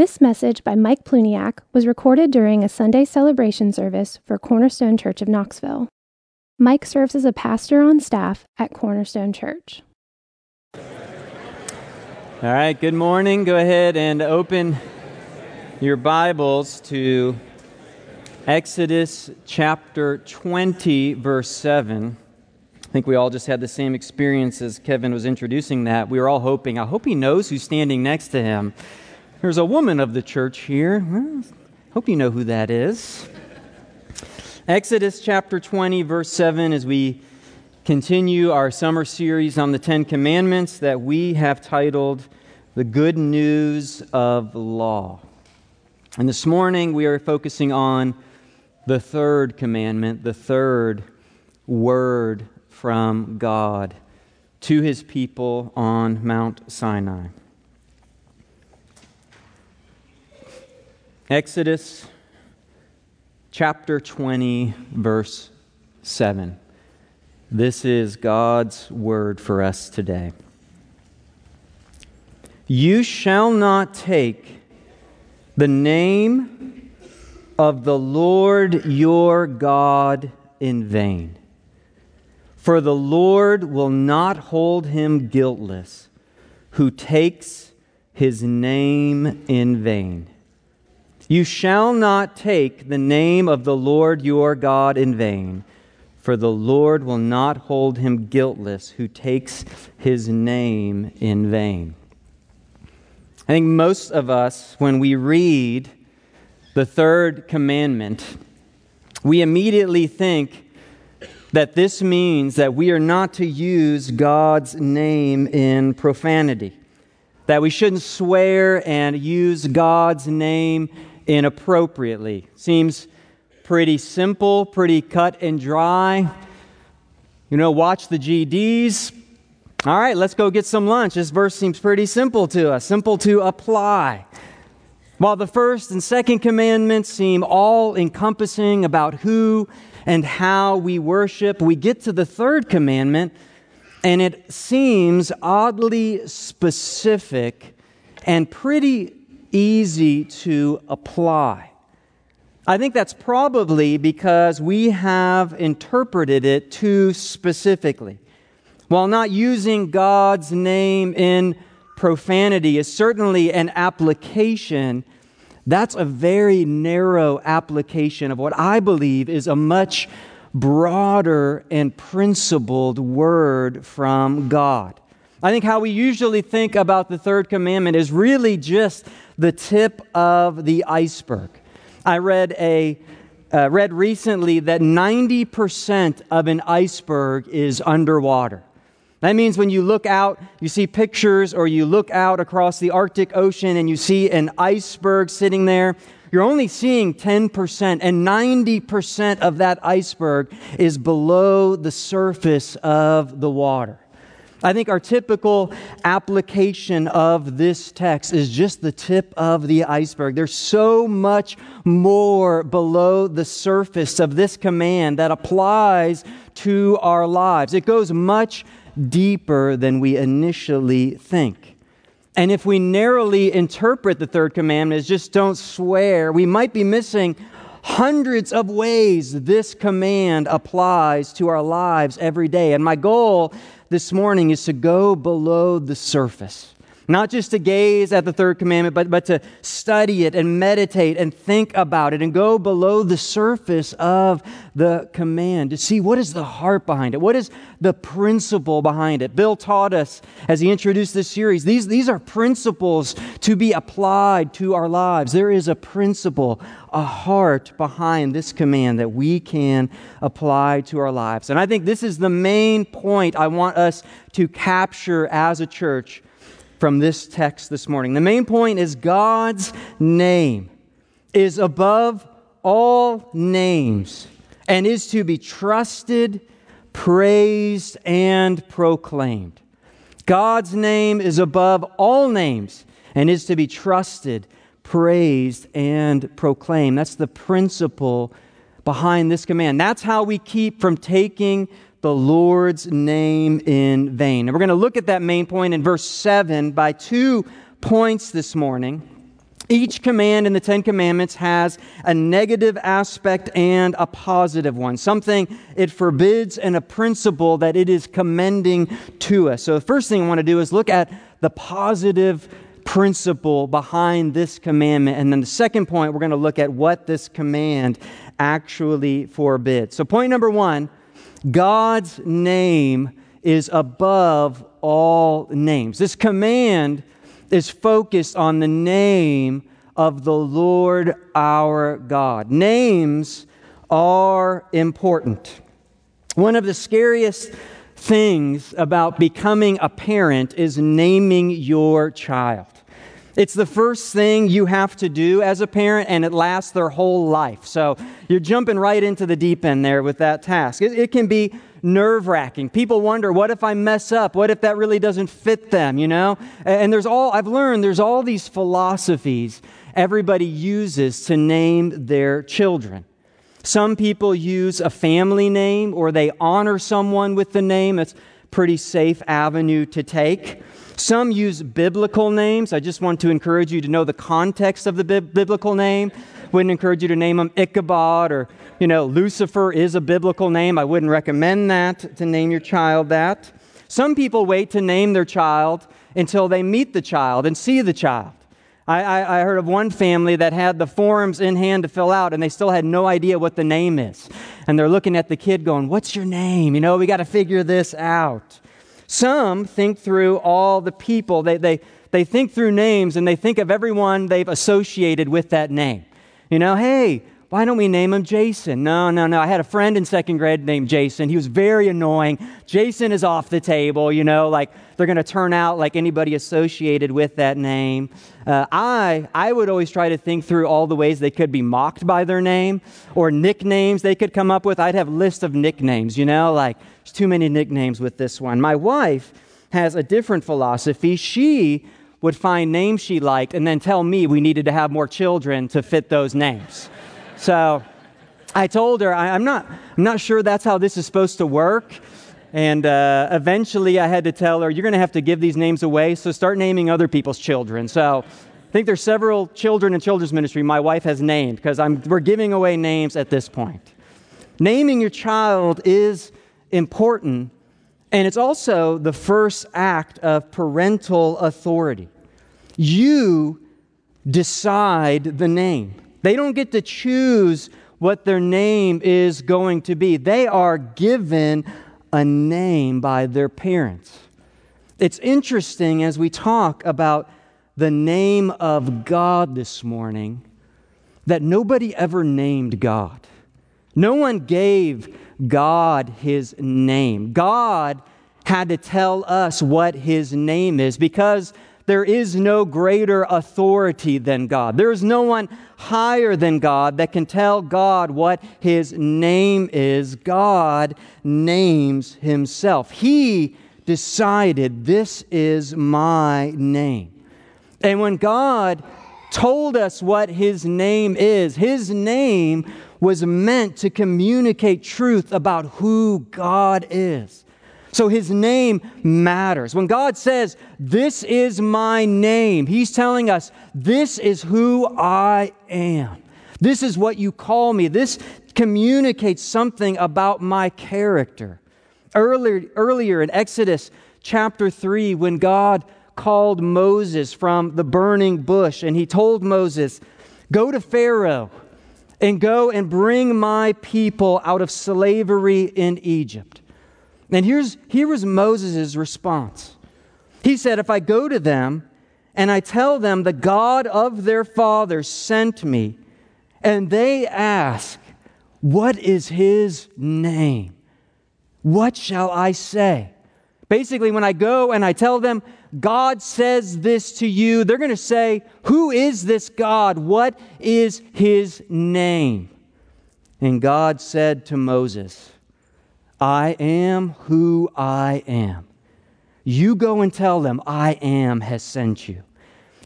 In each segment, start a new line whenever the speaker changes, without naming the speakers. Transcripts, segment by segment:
This message by Mike Plewniak was recorded during a Sunday celebration service for Cornerstone Church of Knoxville. Mike serves as a pastor on staff at Cornerstone Church.
All right, good morning. Go ahead and open your Bibles to Exodus chapter 20, verse 7. I think we all just had the same experience as Kevin was introducing that. We were all hoping, I hope he knows who's standing next to him. There's a woman of the church here. Well, hope you know who that is. Exodus chapter 20, verse 7, as we continue our summer series on the Ten Commandments that we have titled The Good News of Law. And this morning we are focusing on the third commandment, the third word from God to his people on Mount Sinai. Exodus chapter 20, verse 7. This is God's word for us today. You shall not take the name of the Lord your God in vain. For the Lord will not hold him guiltless who takes his name in vain. You shall not take the name of the Lord your God in vain, for the Lord will not hold him guiltless who takes his name in vain. I think most of us, when we read the third commandment, we immediately think that this means that we are not to use God's name in profanity, that we shouldn't swear and use God's name inappropriately. Seems pretty simple, pretty cut and dry. You know, watch the GDs. All right, let's go get some lunch. This verse seems pretty simple to us, simple to apply. While the first and second commandments seem all encompassing about who and how we worship, we get to the third commandment and it seems oddly specific and pretty easy to apply. I think that's probably because we have interpreted it too specifically. While not using God's name in profanity is certainly an application, that's a very narrow application of what I believe is a much broader and principled word from God. I think how we usually think about the third commandment is really just the tip of the iceberg. I read a uh, read recently that 90% of an iceberg is underwater. That means when you look out, you see pictures, or you look out across the Arctic Ocean and you see an iceberg sitting there, you're only seeing 10%, and 90% of that iceberg is below the surface of the water. I think our typical application of this text is just the tip of the iceberg. There's so much more below the surface of this command that applies to our lives. It goes much deeper than we initially think. And if we narrowly interpret the third commandment as just don't swear, we might be missing hundreds of ways this command applies to our lives every day. And my goal this morning is to go below the surface. Not just to gaze at the third commandment, but, but to study it and meditate and think about it and go below the surface of the command to see what is the heart behind it, what is the principle behind it. Bill taught us as he introduced this series, these, these are principles to be applied to our lives. There is a principle, a heart behind this command that we can apply to our lives. And I think this is the main point I want us to capture as a church from this text this morning. The main point is God's name is above all names and is to be trusted, praised, and proclaimed. God's name is above all names and is to be trusted, praised, and proclaimed. That's the principle behind this command. That's how we keep from taking the Lord's name in vain. And we're going to look at that main point in verse 7 by two points this morning. Each command in the Ten Commandments has a negative aspect and a positive one, something it forbids and a principle that it is commending to us. So, the first thing I want to do is look at the positive principle behind this commandment. And then the second point, we're going to look at what this command actually forbids. So, point number one God's name is above all names. This command is focused on the name of the Lord our God. Names are important. One of the scariest things about becoming a parent is naming your child. It's the first thing you have to do as a parent, and it lasts their whole life. So you're jumping right into the deep end there with that task. It, it can be nerve wracking. People wonder, what if I mess up? What if that really doesn't fit them, you know? And there's all, I've learned there's all these philosophies everybody uses to name their children. Some people use a family name or they honor someone with the name. It's a pretty safe avenue to take. Some use biblical names. I just want to encourage you to know the context of the bi- biblical name. Wouldn't encourage you to name them Ichabod or, you know, Lucifer is a biblical name. I wouldn't recommend that to name your child that. Some people wait to name their child until they meet the child and see the child. I, I, I, heard of one family that had the forms in hand to fill out and they still had no idea what the name is. And they're looking at the kid going, What's your name? You know, we got to figure this out. Some think through all the people. They, they, they think through names and they think of everyone they've associated with that name. You know, hey, why don't we name him Jason? No, no, no. I had a friend in second grade named Jason. He was very annoying. Jason is off the table, you know, like they're going to turn out like anybody associated with that name. Uh, I, I would always try to think through all the ways they could be mocked by their name or nicknames they could come up with. I'd have lists of nicknames, you know, like there's too many nicknames with this one. My wife has a different philosophy. She would find names she liked and then tell me we needed to have more children to fit those names. So I told her, I, am not, I'm not sure that's how this is supposed to work. And uh, eventually I had to tell her, you're going to have to give these names away, so start naming other people's children. So I think there's several children in children's ministry my wife has named because we're giving away names at this point. Naming your child is important, and it's also the first act of parental authority. You decide the name. They don't get to choose what their name is going to be. They are given a name by their parents. It's interesting as we talk about the name of God this morning that nobody ever named God. No one gave God his name. God had to tell us what his name is because there is no greater authority than God. There is no one higher than God that can tell God what his name is. God names himself. He decided, This is my name. And when God told us what his name is, his name was meant to communicate truth about who God is. So his name matters. When God says, This is my name, he's telling us, This is who I am. This is what you call me. This communicates something about my character. Earlier, earlier in Exodus chapter 3, when God called Moses from the burning bush and he told Moses, Go to Pharaoh and go and bring my people out of slavery in Egypt. And here's, here was Moses' response. He said, If I go to them and I tell them the God of their fathers sent me, and they ask, What is his name? What shall I say? Basically, when I go and I tell them, God says this to you, they're going to say, Who is this God? What is his name? And God said to Moses, I am who I am. You go and tell them, I am has sent you.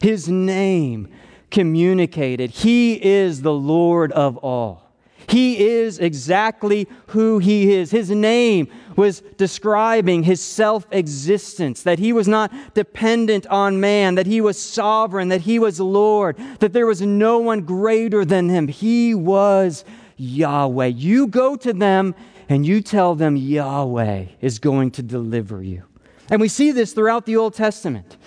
His name communicated. He is the Lord of all. He is exactly who he is. His name was describing his self existence, that he was not dependent on man, that he was sovereign, that he was Lord, that there was no one greater than him. He was Yahweh. You go to them and you tell them Yahweh is going to deliver you. And we see this throughout the Old Testament.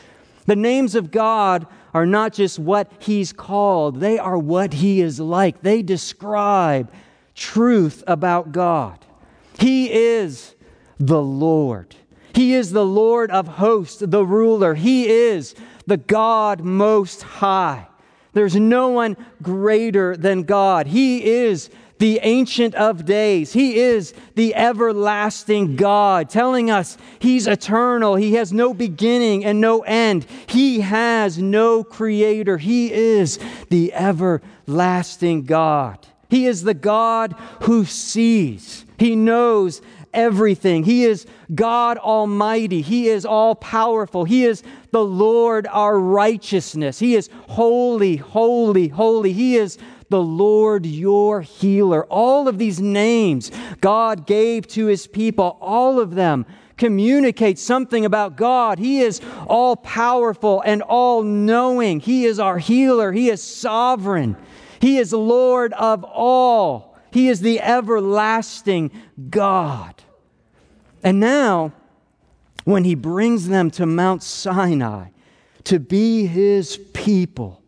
The names of God are not just what he's called, they are what he is like. They describe truth about God. He is the Lord. He is the Lord of hosts, the ruler. He is the God most high. There's no one greater than God. He is the Ancient of Days. He is the everlasting God, telling us He's eternal. He has no beginning and no end. He has no creator. He is the everlasting God. He is the God who sees, He knows everything. He is God Almighty. He is all powerful. He is the Lord our righteousness. He is holy, holy, holy. He is the Lord your healer. All of these names God gave to his people, all of them communicate something about God. He is all powerful and all knowing. He is our healer. He is sovereign. He is Lord of all. He is the everlasting God. And now, when he brings them to Mount Sinai to be his people,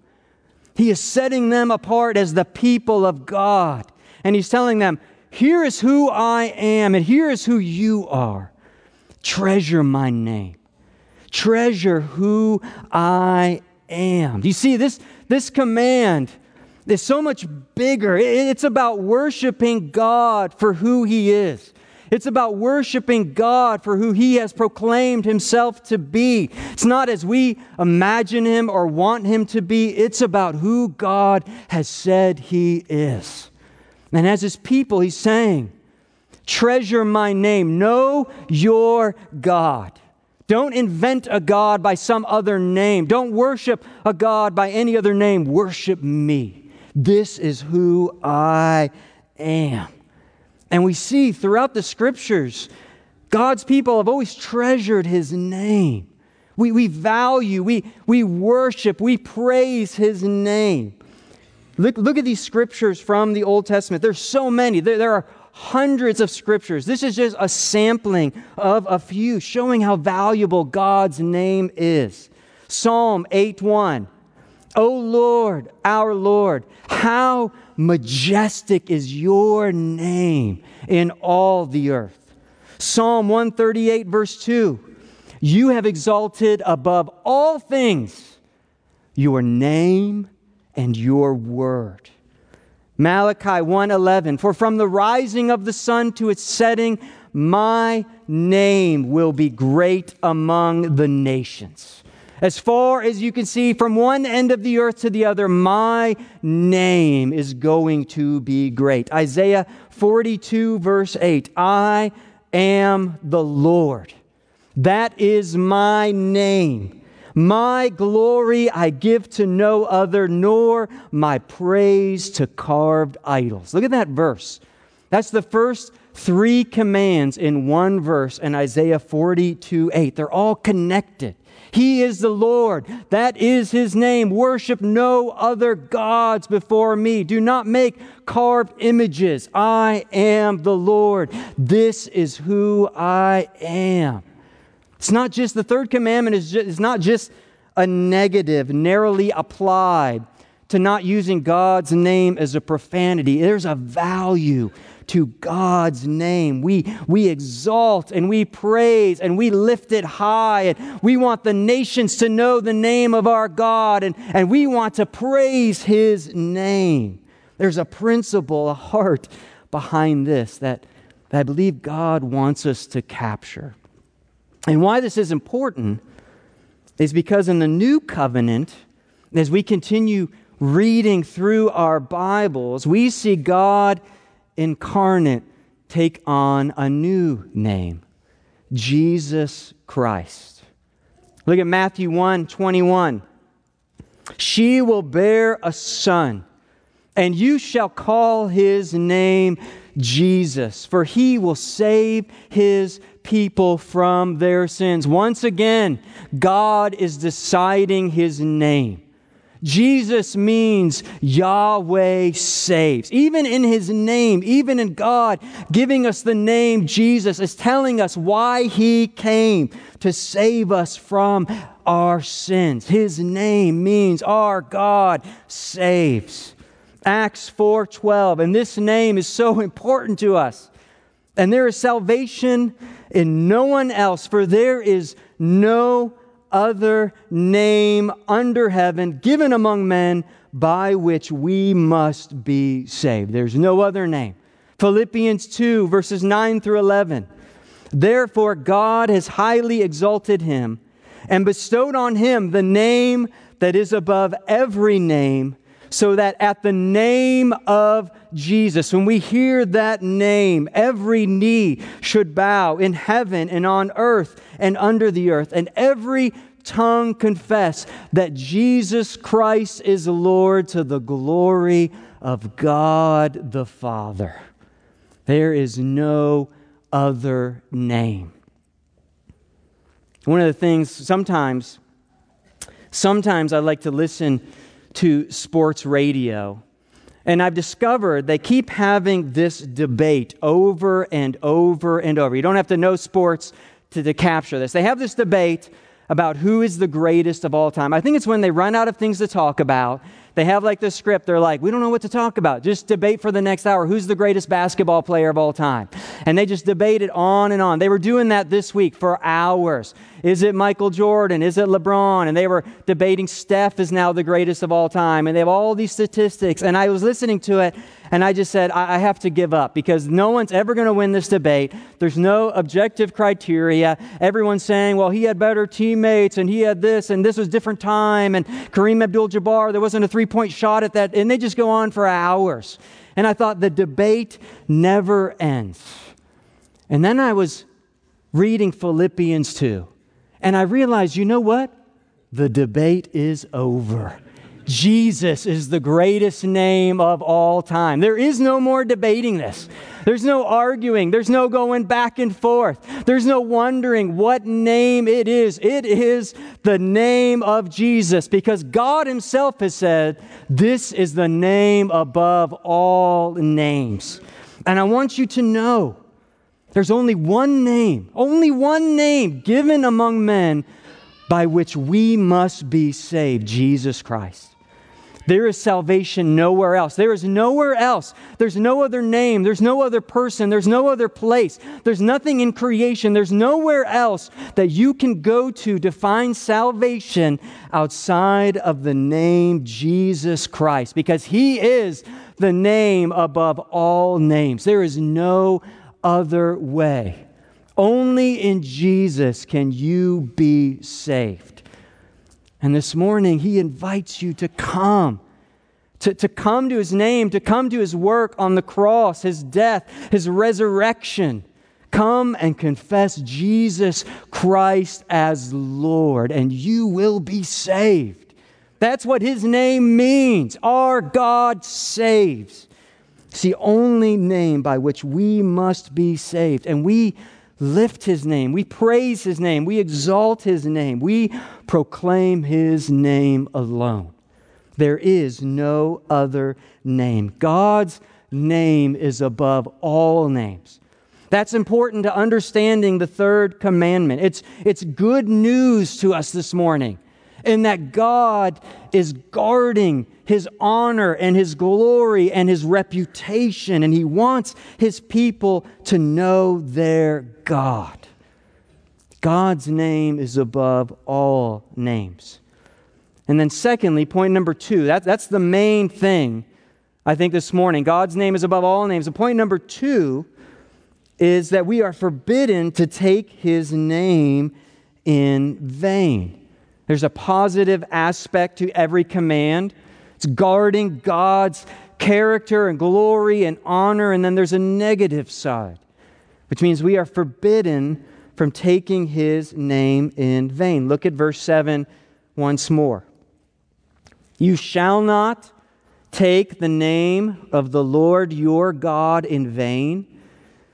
he is setting them apart as the people of God. And he's telling them, Here is who I am, and here is who you are. Treasure my name, treasure who I am. Do you see this, this command? is so much bigger. It's about worshiping God for who He is. It's about worshiping God for who He has proclaimed Himself to be. It's not as we imagine Him or want Him to be, it's about who God has said He is. And as His people, He's saying, Treasure my name, know your God. Don't invent a God by some other name. Don't worship a God by any other name. Worship me. This is who I am. And we see throughout the scriptures, God's people have always treasured his name. We, we value, we, we worship, we praise his name. Look, look at these scriptures from the Old Testament. There's so many. There, there are hundreds of scriptures. This is just a sampling of a few showing how valuable God's name is. Psalm 8 1. O Lord, our Lord, how majestic is your name in all the earth. Psalm 138, verse 2 You have exalted above all things your name and your word. Malachi 1:11 For from the rising of the sun to its setting my name will be great among the nations. As far as you can see from one end of the earth to the other, my name is going to be great. Isaiah 42, verse 8 I am the Lord. That is my name. My glory I give to no other, nor my praise to carved idols. Look at that verse. That's the first three commands in one verse in Isaiah 42 8. They're all connected. He is the Lord. That is his name. Worship no other gods before me. Do not make carved images. I am the Lord. This is who I am. It's not just the third commandment is, just, is not just a negative, narrowly applied to not using God's name as a profanity. There's a value to God's name. We, we exalt and we praise and we lift it high. And we want the nations to know the name of our God and, and we want to praise his name. There's a principle, a heart behind this that, that I believe God wants us to capture. And why this is important is because in the new covenant, as we continue reading through our Bibles, we see God incarnate take on a new name Jesus Christ. Look at Matthew 1 21. She will bear a son, And you shall call his name Jesus, for he will save his people from their sins. Once again, God is deciding his name. Jesus means Yahweh saves. Even in his name, even in God giving us the name Jesus, is telling us why he came to save us from our sins. His name means our God saves. Acts 4:12 and this name is so important to us. And there is salvation in no one else for there is no other name under heaven given among men by which we must be saved. There's no other name. Philippians 2, verses 9 through 11. Therefore, God has highly exalted him and bestowed on him the name that is above every name, so that at the name of Jesus, when we hear that name, every knee should bow in heaven and on earth and under the earth, and every tongue confess that Jesus Christ is Lord to the glory of God the Father. There is no other name. One of the things sometimes, sometimes I like to listen to sports radio. And I've discovered they keep having this debate over and over and over. You don't have to know sports to, to capture this. They have this debate about who is the greatest of all time. I think it's when they run out of things to talk about. They have like this script. They're like, we don't know what to talk about. Just debate for the next hour. Who's the greatest basketball player of all time? And they just debated on and on. They were doing that this week for hours. Is it Michael Jordan? Is it LeBron? And they were debating Steph is now the greatest of all time. And they have all these statistics. And I was listening to it and I just said, I, I have to give up because no one's ever going to win this debate. There's no objective criteria. Everyone's saying, well, he had better teammates and he had this and this was different time. And Kareem Abdul Jabbar, there wasn't a three point shot at that. And they just go on for hours. And I thought the debate never ends. And then I was reading Philippians 2. And I realized, you know what? The debate is over. Jesus is the greatest name of all time. There is no more debating this. There's no arguing. There's no going back and forth. There's no wondering what name it is. It is the name of Jesus because God Himself has said, This is the name above all names. And I want you to know there's only one name, only one name given among men by which we must be saved Jesus Christ. There is salvation nowhere else. There is nowhere else. There's no other name. There's no other person. There's no other place. There's nothing in creation. There's nowhere else that you can go to to find salvation outside of the name Jesus Christ because He is the name above all names. There is no other way. Only in Jesus can you be saved. And this morning, he invites you to come, to, to come to his name, to come to his work on the cross, his death, his resurrection. Come and confess Jesus Christ as Lord, and you will be saved. That's what his name means. Our God saves. It's the only name by which we must be saved. And we lift his name, we praise his name, we exalt his name, we proclaim his name alone. There is no other name. God's name is above all names. That's important to understanding the third commandment. It's, it's good news to us this morning in that God is guarding his honor and his glory and his reputation, and he wants his people to know their God. God's name is above all names. And then, secondly, point number two that, that's the main thing I think this morning. God's name is above all names. And point number two is that we are forbidden to take his name in vain. There's a positive aspect to every command. It's guarding God's character and glory and honor. And then there's a negative side, which means we are forbidden from taking his name in vain. Look at verse 7 once more. You shall not take the name of the Lord your God in vain,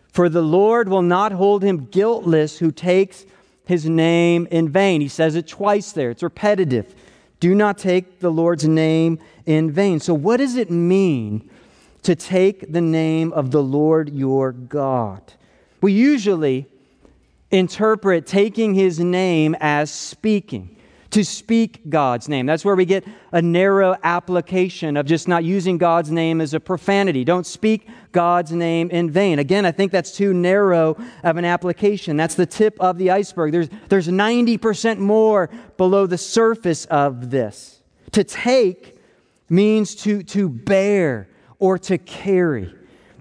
for the Lord will not hold him guiltless who takes his name in vain. He says it twice there, it's repetitive. Do not take the Lord's name in vain. So, what does it mean to take the name of the Lord your God? We usually interpret taking his name as speaking to speak God's name. That's where we get a narrow application of just not using God's name as a profanity. Don't speak God's name in vain. Again, I think that's too narrow of an application. That's the tip of the iceberg. There's, there's 90% more below the surface of this. To take means to, to bear or to carry.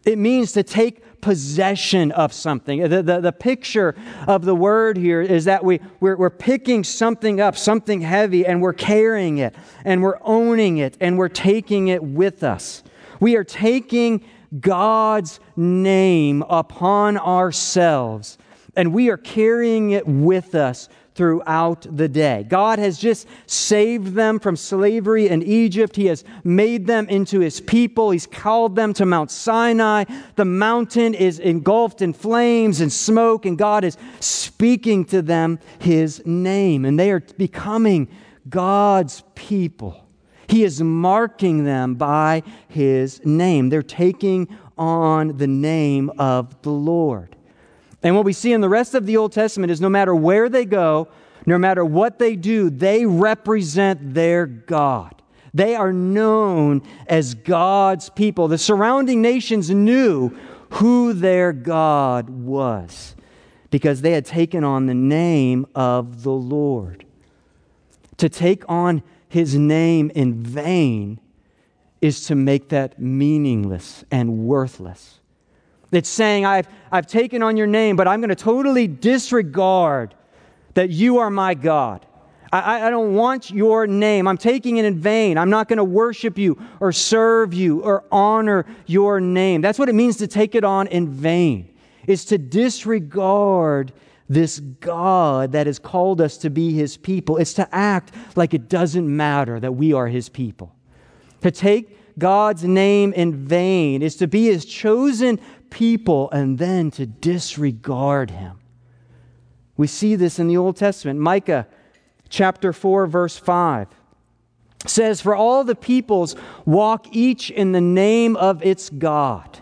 It means to take possession of something. The, the, the, picture of the word here is that we, we're, we're picking something up, something heavy, and we're carrying it, and we're owning it, and we're taking it with us. We are taking God's name upon ourselves, and we are carrying it with us throughout the day. God has just saved them from slavery in Egypt. He has made them into his people. He's called them to Mount Sinai. The mountain is engulfed in flames and smoke, and God is speaking to them his name, and they are becoming God's people. He is marking them by his name. They're taking on the name of the Lord. And what we see in the rest of the Old Testament is no matter where they go, no matter what they do, they represent their God. They are known as God's people. The surrounding nations knew who their God was because they had taken on the name of the Lord. To take on his name in vain is to make that meaningless and worthless. It's saying, I've, I've taken on your name, but I'm going to totally disregard that you are my God. I, I don't want your name. I'm taking it in vain. I'm not going to worship you or serve you or honor your name. That's what it means to take it on in vain, is to disregard this God that has called us to be his people. It's to act like it doesn't matter that we are his people. To take God's name in vain is to be his chosen people and then to disregard him. We see this in the Old Testament. Micah chapter 4, verse 5 says, For all the peoples walk each in the name of its God.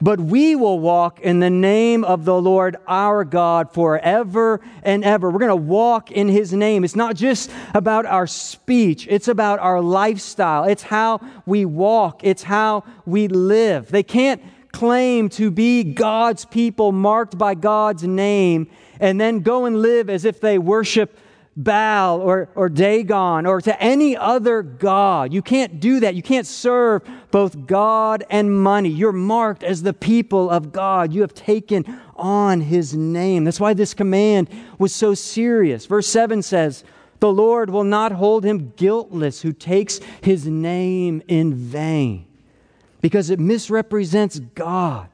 But we will walk in the name of the Lord our God forever and ever. We're going to walk in his name. It's not just about our speech, it's about our lifestyle. It's how we walk, it's how we live. They can't claim to be God's people marked by God's name and then go and live as if they worship Baal or, or Dagon or to any other God. You can't do that. You can't serve both God and money. You're marked as the people of God. You have taken on his name. That's why this command was so serious. Verse 7 says, The Lord will not hold him guiltless who takes his name in vain because it misrepresents God.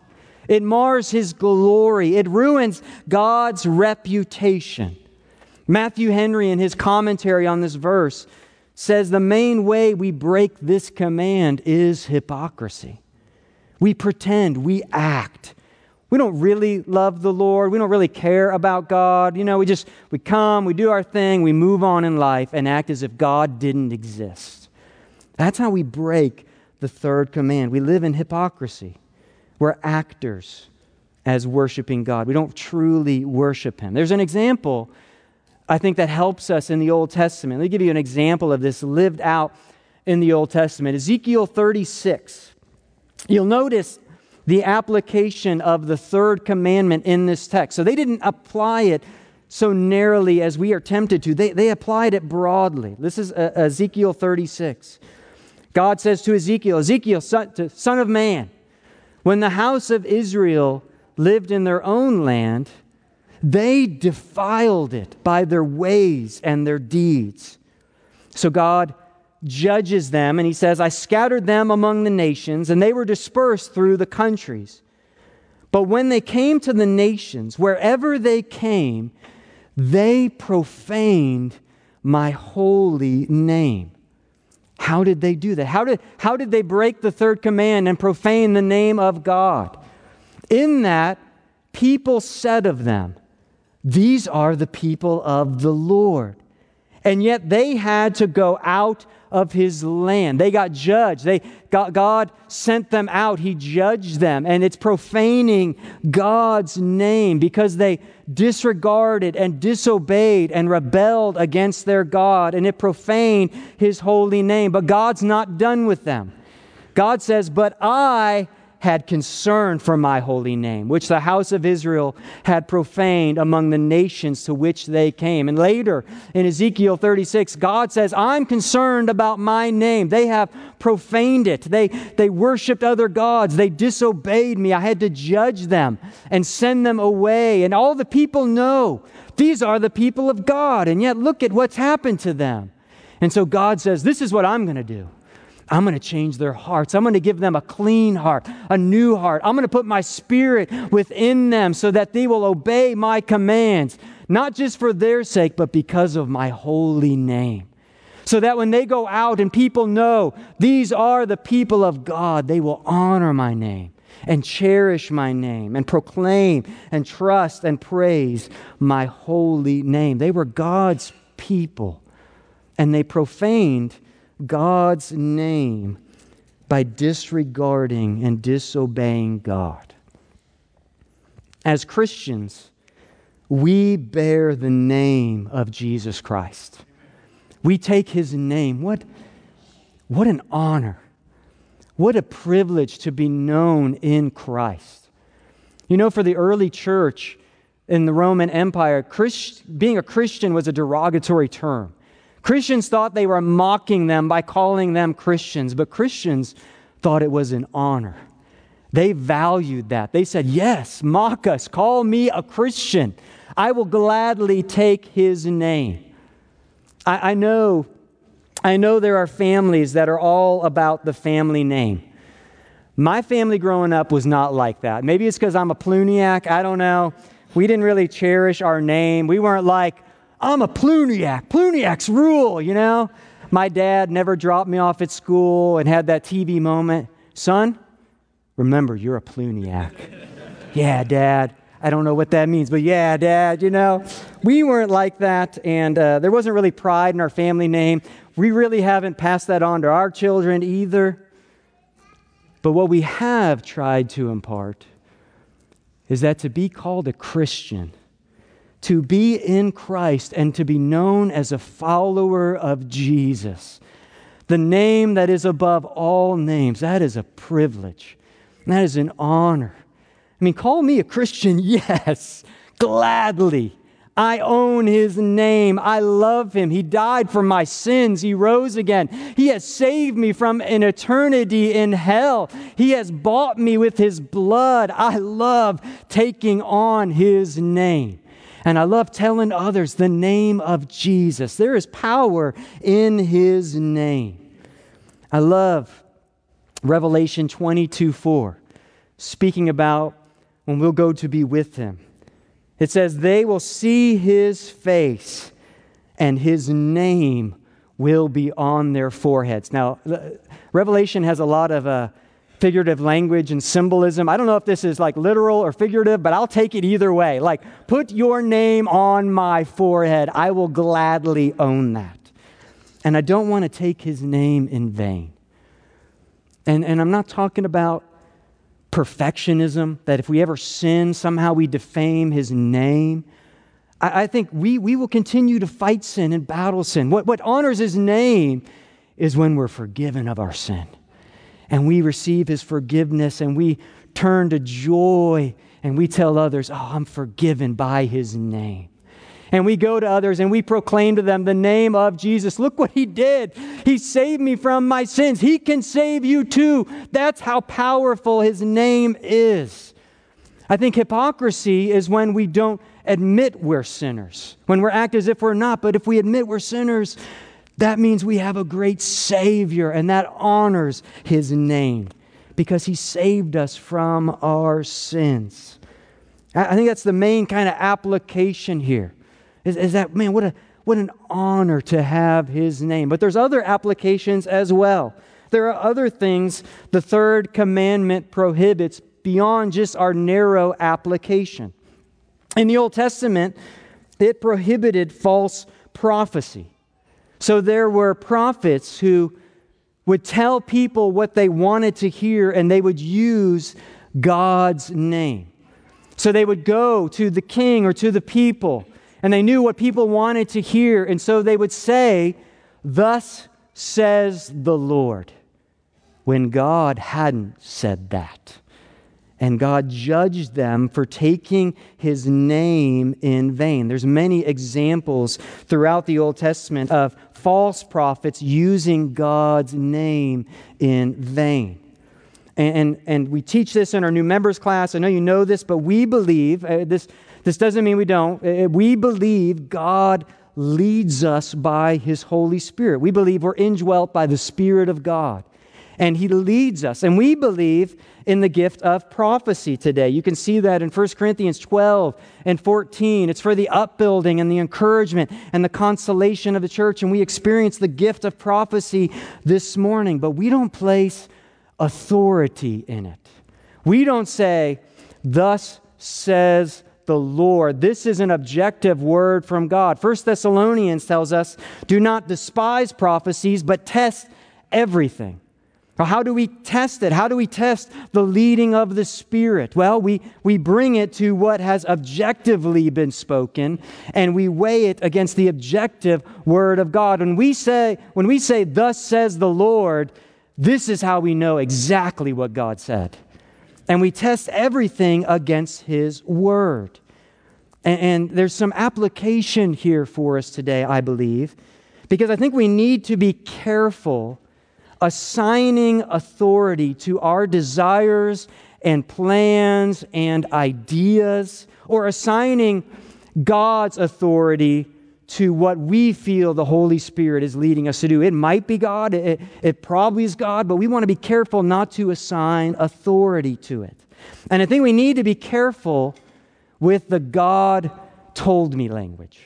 It mars his glory. It ruins God's reputation. Matthew Henry, in his commentary on this verse, says the main way we break this command is hypocrisy. We pretend, we act. We don't really love the Lord. We don't really care about God. You know, we just we come, we do our thing, we move on in life and act as if God didn't exist. That's how we break the third command. We live in hypocrisy. We're actors as worshiping God. We don't truly worship Him. There's an example, I think, that helps us in the Old Testament. Let me give you an example of this lived out in the Old Testament. Ezekiel 36. You'll notice the application of the third commandment in this text. So they didn't apply it so narrowly as we are tempted to, they, they applied it broadly. This is uh, Ezekiel 36. God says to Ezekiel, Ezekiel, son, to, son of man, when the house of Israel lived in their own land, they defiled it by their ways and their deeds. So God judges them, and he says, I scattered them among the nations, and they were dispersed through the countries. But when they came to the nations, wherever they came, they profaned my holy name. How did they do that? How did, how did they break the third command and profane the name of God? In that, people said of them, These are the people of the Lord. And yet they had to go out of his land. They got judged. They, God, God sent them out. He judged them. And it's profaning God's name because they disregarded and disobeyed and rebelled against their God. And it profaned his holy name. But God's not done with them. God says, But I had concern for my holy name, which the house of Israel had profaned among the nations to which they came. And later in Ezekiel 36, God says, I'm concerned about my name. They have profaned it. They, they worshiped other gods. They disobeyed me. I had to judge them and send them away. And all the people know these are the people of God. And yet look at what's happened to them. And so God says, This is what I'm going to do. I'm going to change their hearts. I'm going to give them a clean heart, a new heart. I'm going to put my spirit within them so that they will obey my commands, not just for their sake, but because of my holy name. So that when they go out and people know these are the people of God, they will honor my name and cherish my name and proclaim and trust and praise my holy name. They were God's people and they profaned God's name by disregarding and disobeying God. As Christians, we bear the name of Jesus Christ. We take his name. What, what an honor. What a privilege to be known in Christ. You know, for the early church in the Roman Empire, Christ, being a Christian was a derogatory term. Christians thought they were mocking them by calling them Christians, but Christians thought it was an honor. They valued that. They said, Yes, mock us, call me a Christian. I will gladly take his name. I, I know, I know there are families that are all about the family name. My family growing up was not like that. Maybe it's because I'm a Plewniak. I don't know. We didn't really cherish our name. We weren't like, I'm a Plewniak. Plewniaks rule, you know? My dad never dropped me off at school and had that TV moment. Son, remember, you're a Plewniak. yeah, dad. I don't know what that means, but yeah, dad, you know? We weren't like that, and uh, there wasn't really pride in our family name. We really haven't passed that on to our children either. But what we have tried to impart is that to be called a Christian to be in Christ and to be known as a follower of Jesus, the name that is above all names, that is a privilege. That is an honor. I mean, call me a Christian, yes, gladly. I own his name. I love him. He died for my sins. He rose again. He has saved me from an eternity in hell. He has bought me with his blood. I love taking on his name. And I love telling others the name of Jesus. There is power in his name. I love Revelation 22 4, speaking about when we'll go to be with him. It says, They will see his face, and his name will be on their foreheads. Now, Revelation has a lot of uh, figurative language and symbolism. I don't know if this is like literal or figurative, but I'll take it either way. Like, put your name on my forehead. I will gladly own that. And I don't want to take his name in vain. And, and I'm not talking about perfectionism, that if we ever sin, somehow we defame his name. I, I think we, we will continue to fight sin and battle sin. What, what honors his name is when we're forgiven of our sin and we receive his forgiveness and we turn to joy and we tell others, Oh, I'm forgiven by his name. And we go to others and we proclaim to them the name of Jesus. Look what he did. He saved me from my sins. He can save you too. That's how powerful his name is. I think hypocrisy is when we don't admit we're sinners, when we're act as if we're not. But if we admit we're sinners, that means we have a great Savior, and that honors His name because He saved us from our sins. I think that's the main kind of application here. Is, is that, man, what a, what an honor to have his name. But there's other applications as well. There are other things the third commandment prohibits beyond just our narrow application. In the Old Testament, it prohibited false prophecy. So there were prophets who would tell people what they wanted to hear and they would use God's name. So they would go to the king or to the people and they knew what people wanted to hear. And so they would say, Thus says the Lord, when God hadn't said that. And God judged them for taking his name in vain. There's many examples throughout the Old Testament of false prophets using God's name in vain. And, and, and, we teach this in our new members class. I know you know this, but we believe, uh, this, this doesn't mean we don't, uh, we believe God leads us by his Holy Spirit. We believe we're indwelt by the Spirit of God and he leads us. And we believe in the gift of prophecy today. You can see that in 1 Corinthians 12 and 14. It's for the upbuilding and the encouragement and the consolation of the church. And we experience the gift of prophecy this morning, but we don't place authority in it. We don't say, Thus says the Lord. This is an objective word from God. First Thessalonians tells us, Do not despise prophecies, but test everything how do we test it? How do we test the leading of the Spirit? Well, we, we bring it to what has objectively been spoken and we weigh it against the objective Word of God. When we say, when we say, Thus says the Lord, this is how we know exactly what God said. And we test everything against His Word. And, and there's some application here for us today, I believe, because I think we need to be careful assigning authority to our desires and plans and ideas, or assigning God's authority to what we feel the Holy Spirit is leading us to do. It might be God, it, it probably is God, but we want to be careful not to assign authority to it. And I think we need to be careful with the God told me language.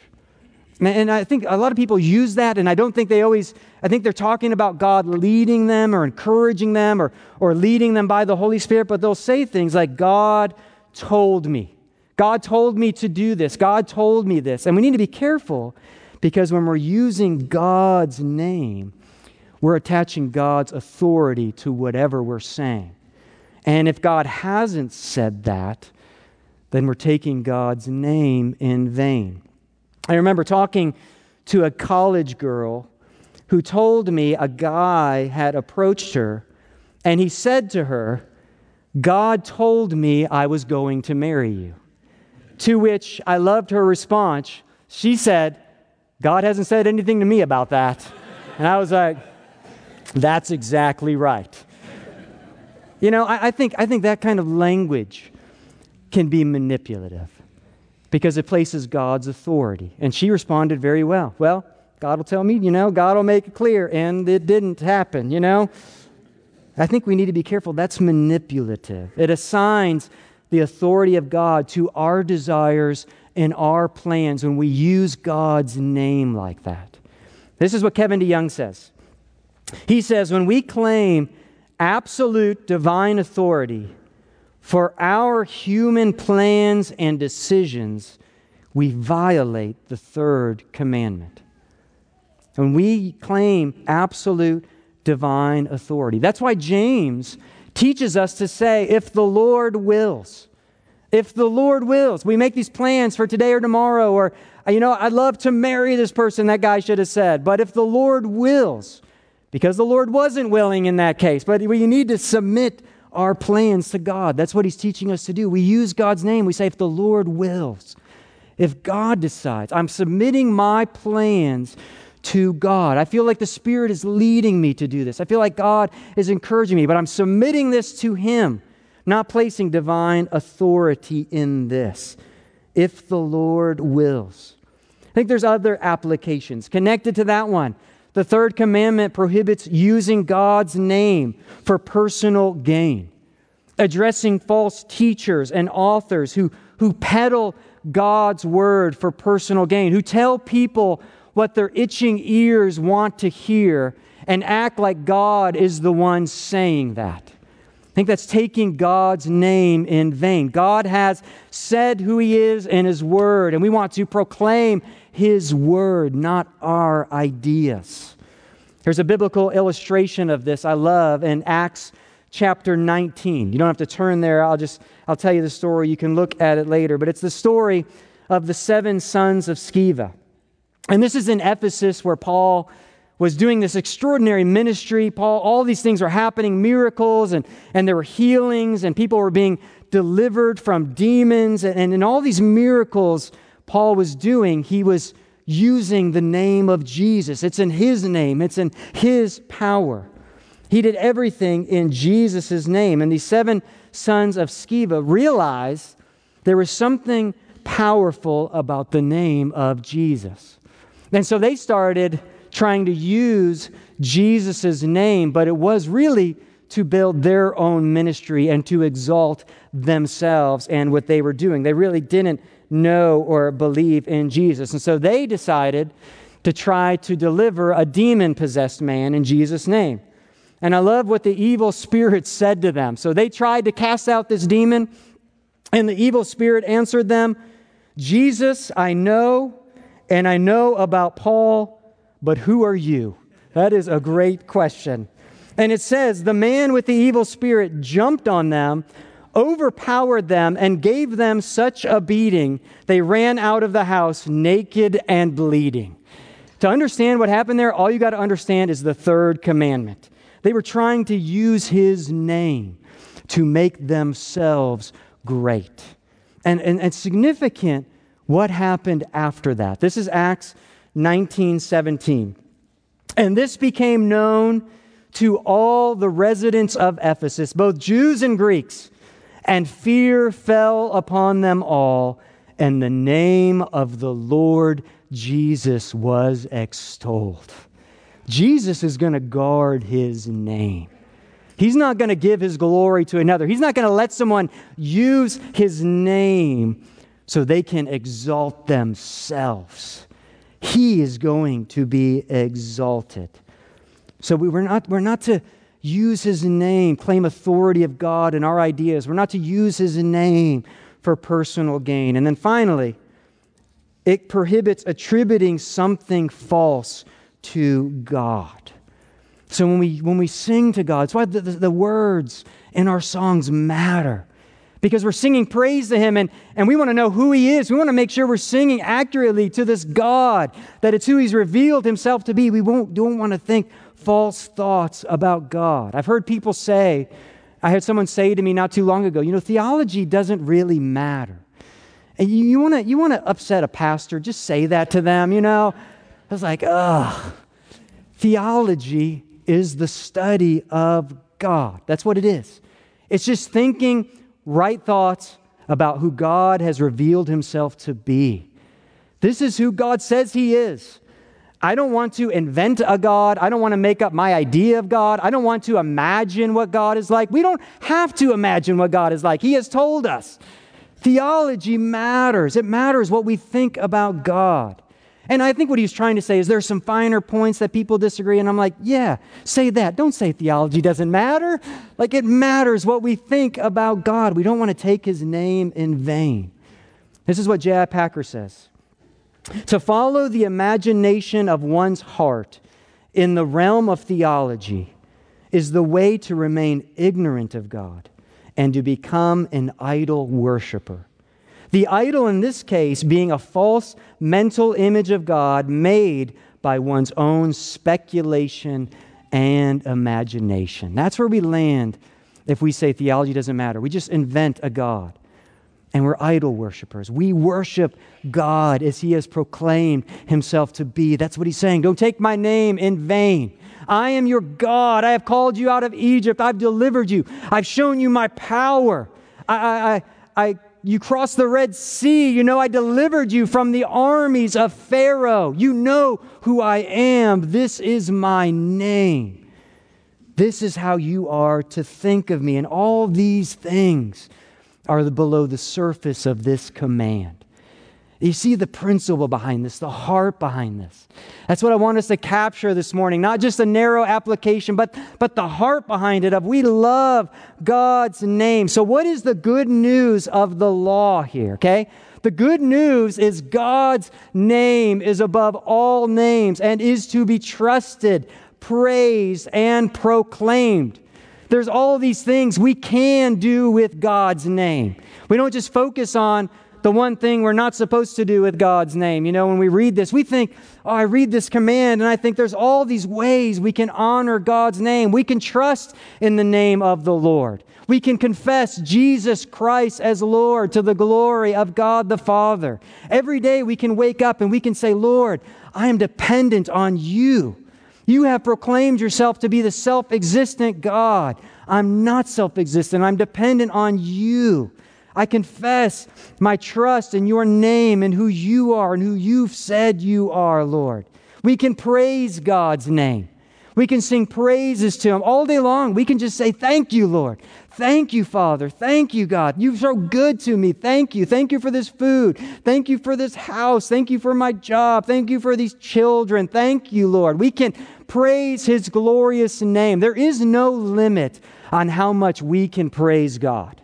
And I think a lot of people use that, and I don't think they always, I think they're talking about God leading them or encouraging them or, or leading them by the Holy Spirit, but they'll say things like, God told me. God told me to do this. God told me this. And we need to be careful because when we're using God's name, we're attaching God's authority to whatever we're saying. And if God hasn't said that, then we're taking God's name in vain. I remember talking to a college girl who told me a guy had approached her and he said to her, God told me I was going to marry you. To which I loved her response. She said, God hasn't said anything to me about that. And I was like, that's exactly right. You know, I, I think, I think that kind of language can be manipulative because it places God's authority. And she responded very well. Well, God will tell me, you know, God will make it clear. And it didn't happen, you know. I think we need to be careful. That's manipulative. It assigns the authority of God to our desires and our plans when we use God's name like that. This is what Kevin DeYoung says. He says, when we claim absolute divine authority, for our human plans and decisions, we violate the third commandment. When we claim absolute divine authority. That's why James teaches us to say, if the Lord wills, if the Lord wills, we make these plans for today or tomorrow, or, you know, I'd love to marry this person, that guy should have said. But if the Lord wills, because the Lord wasn't willing in that case, but we need to submit our plans to God. That's what He's teaching us to do. We use God's name. We say, if the Lord wills, if God decides, I'm submitting my plans to God. I feel like the Spirit is leading me to do this. I feel like God is encouraging me, but I'm submitting this to Him, not placing divine authority in this. If the Lord wills. I think there's other applications connected to that one. The third commandment prohibits using God's name for personal gain, addressing false teachers and authors who, who peddle God's word for personal gain, who tell people what their itching ears want to hear and act like God is the one saying that. I think that's taking God's name in vain. God has said who He is in His Word, and we want to proclaim His Word, not our ideas. Here's a biblical illustration of this I love in Acts chapter 19. You don't have to turn there. I'll just I'll tell you the story. You can look at it later, but it's the story of the seven sons of Sceva. And this is in Ephesus where Paul was doing this extraordinary ministry. Paul, all these things were happening, miracles, and, and there were healings, and people were being delivered from demons. And, and in all these miracles Paul was doing, he was using the name of Jesus. It's in his name, it's in his power. He did everything in Jesus' name. And these seven sons of Sceva realized there was something powerful about the name of Jesus. And so they started trying to use Jesus' name, but it was really to build their own ministry and to exalt themselves and what they were doing. They really didn't know or believe in Jesus. And so they decided to try to deliver a demon possessed man in Jesus' name. And I love what the evil spirit said to them. So they tried to cast out this demon, and the evil spirit answered them Jesus, I know, and I know about Paul but who are you? That is a great question. And it says, The man with the evil spirit jumped on them, overpowered them, and gave them such a beating, they ran out of the house naked and bleeding. To understand what happened there, all you got to understand is the third commandment. They were trying to use his name to make themselves great. And, and, and significant what happened after that. This is Acts 1917. And this became known to all the residents of Ephesus, both Jews and Greeks, and fear fell upon them all, and the name of the Lord Jesus was extolled. Jesus is going to guard his name. He's not going to give his glory to another. He's not going to let someone use his name so they can exalt themselves. He is going to be exalted. So we, are not, we're not to use his name, claim authority of God in our ideas. We're not to use his name for personal gain. And then finally, it prohibits attributing something false to God. So when we, when we sing to God, it's why the, the, the words in our songs matter because we're singing praise to Him and, and we want to know who He is. We want to make sure we're singing accurately to this God, that it's who He's revealed Himself to be. We won't, don't want to think false thoughts about God. I've heard people say, I had someone say to me not too long ago, you know, theology doesn't really matter. And you, you want to you wanna upset a pastor, just say that to them, you know? I was like, ugh. Theology is the study of God. That's what it is. It's just thinking right thoughts about who God has revealed himself to be. This is who God says he is. I don't want to invent a God. I don't want to make up my idea of God. I don't want to imagine what God is like. We don't have to imagine what God is like. He has told us. Theology matters. It matters what we think about God. And I think what he's trying to say is there's some finer points that people disagree. And I'm like, yeah, say that. Don't say theology doesn't matter. Like it matters what we think about God. We don't want to take his name in vain. This is what J.I. Packer says To follow the imagination of one's heart in the realm of theology is the way to remain ignorant of God and to become an idol worshiper. The idol in this case being a false mental image of God made by one's own speculation and imagination. That's where we land if we say theology doesn't matter. We just invent a God. And we're idol worshippers. We worship God as He has proclaimed Himself to be. That's what He's saying. Don't take my name in vain. I am your God. I have called you out of Egypt. I've delivered you. I've shown you my power. I, I, I, I you crossed the Red Sea. You know, I delivered you from the armies of Pharaoh. You know who I am. This is my name. This is how you are to think of me. And all these things are below the surface of this command. You see the principle behind this, the heart behind this. That's what I want us to capture this morning. Not just a narrow application, but, but the heart behind it of we love God's name. So, what is the good news of the law here? Okay? The good news is God's name is above all names and is to be trusted, praised, and proclaimed. There's all these things we can do with God's name. We don't just focus on the one thing we're not supposed to do with God's name. You know, when we read this, we think, oh, I read this command, and I think there's all these ways we can honor God's name. We can trust in the name of the Lord. We can confess Jesus Christ as Lord to the glory of God the Father. Every day we can wake up and we can say, Lord, I am dependent on you. You have proclaimed yourself to be the self existent God. I'm not self existent. I'm dependent on you. I confess my trust in your name and who you are and who you've said you are, Lord. We can praise God's name. We can sing praises to Him all day long. We can just say, Thank you, Lord. Thank you, Father. Thank you, God. You're so good to me. Thank you. Thank you for this food. Thank you for this house. Thank you for my job. Thank you for these children. Thank you, Lord. We can praise His glorious name. There is no limit on how much we can praise God.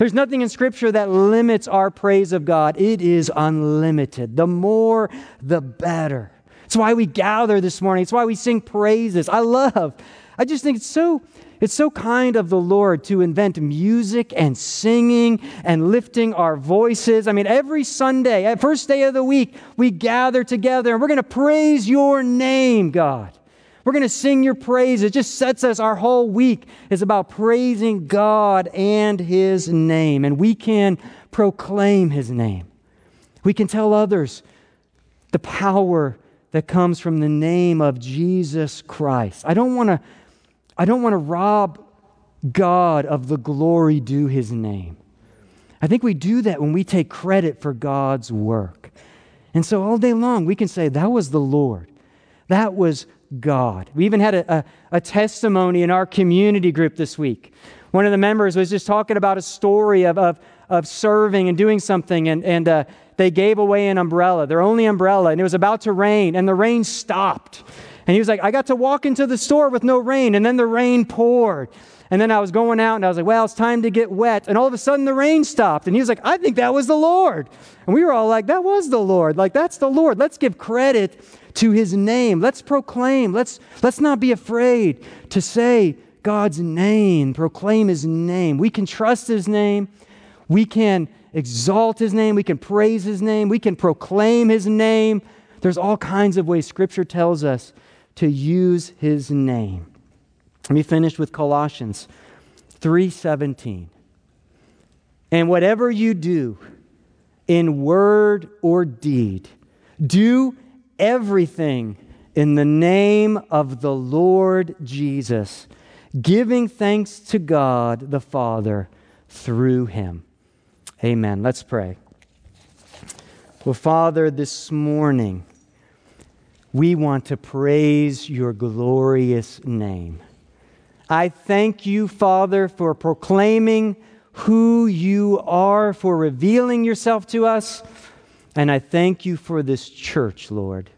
There's nothing in Scripture that limits our praise of God. It is unlimited. The more, the better. It's why we gather this morning. It's why we sing praises. I love, I just think it's so. It's so kind of the Lord to invent music and singing and lifting our voices. I mean, every Sunday, first day of the week, we gather together and we're going to praise your name, God. We're going to sing your praise. It just sets us, our whole week is about praising God and His name. And we can proclaim His name. We can tell others the power that comes from the name of Jesus Christ. I don't want to I don't want to rob God of the glory due his name. I think we do that when we take credit for God's work. And so all day long we can say that was the Lord. That was God. We even had a, a, a, testimony in our community group this week. One of the members was just talking about a story of, of, of serving and doing something, and, and uh, they gave away an umbrella, their only umbrella, and it was about to rain, and the rain stopped. And he was like, I got to walk into the store with no rain, and then the rain poured. And then I was going out and I was like, well, it's time to get wet. And all of a sudden the rain stopped. And he was like, I think that was the Lord. And we were all like, that was the Lord. Like, that's the Lord. Let's give credit to his name. Let's proclaim. Let's, let's not be afraid to say God's name, proclaim his name. We can trust his name. We can exalt his name. We can praise his name. We can proclaim his name. There's all kinds of ways scripture tells us to use his name. Let me finish with Colossians 3:17. And whatever you do in word or deed, do everything in the name of the Lord Jesus, giving thanks to God the Father through him. Amen. Let's pray. Well, Father, this morning we want to praise your glorious name. I thank you, Father, for proclaiming who you are, for revealing yourself to us. And I thank you for this church, Lord.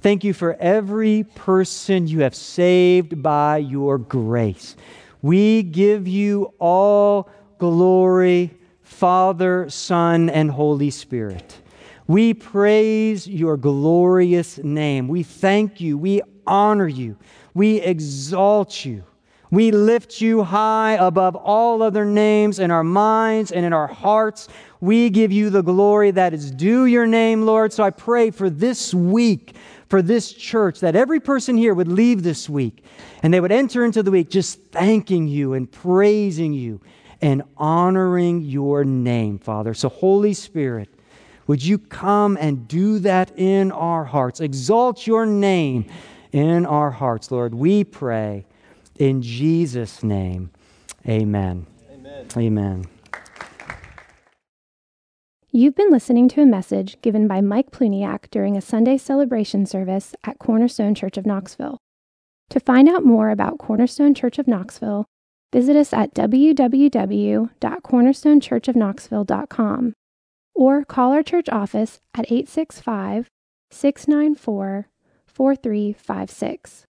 Thank you for every person you have saved by your grace. We give you all glory, Father, Son, and Holy Spirit. We praise your glorious name. We thank you. We honor you. We exalt you. We lift you high above all other names in our minds and in our hearts. We give you the glory that is due your name, Lord. So I pray for this week, for this church, that every person here would leave this week and they would enter into the week just thanking you and praising you and honoring your name, Father. So, Holy Spirit, would you come and do that in our hearts? Exalt your name in our hearts, Lord. We pray in Jesus' name. Amen. Amen. Amen.
You've been listening to a message given by Mike Plewniak during a Sunday celebration service at Cornerstone Church of Knoxville. To find out more about Cornerstone Church of Knoxville, visit us at www.cornerstonechurchofknoxville.com or call our church office at 865 694 4356.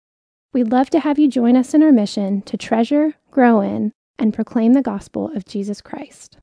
We'd love to have you join us in our mission to treasure, grow in, and proclaim the gospel of Jesus Christ.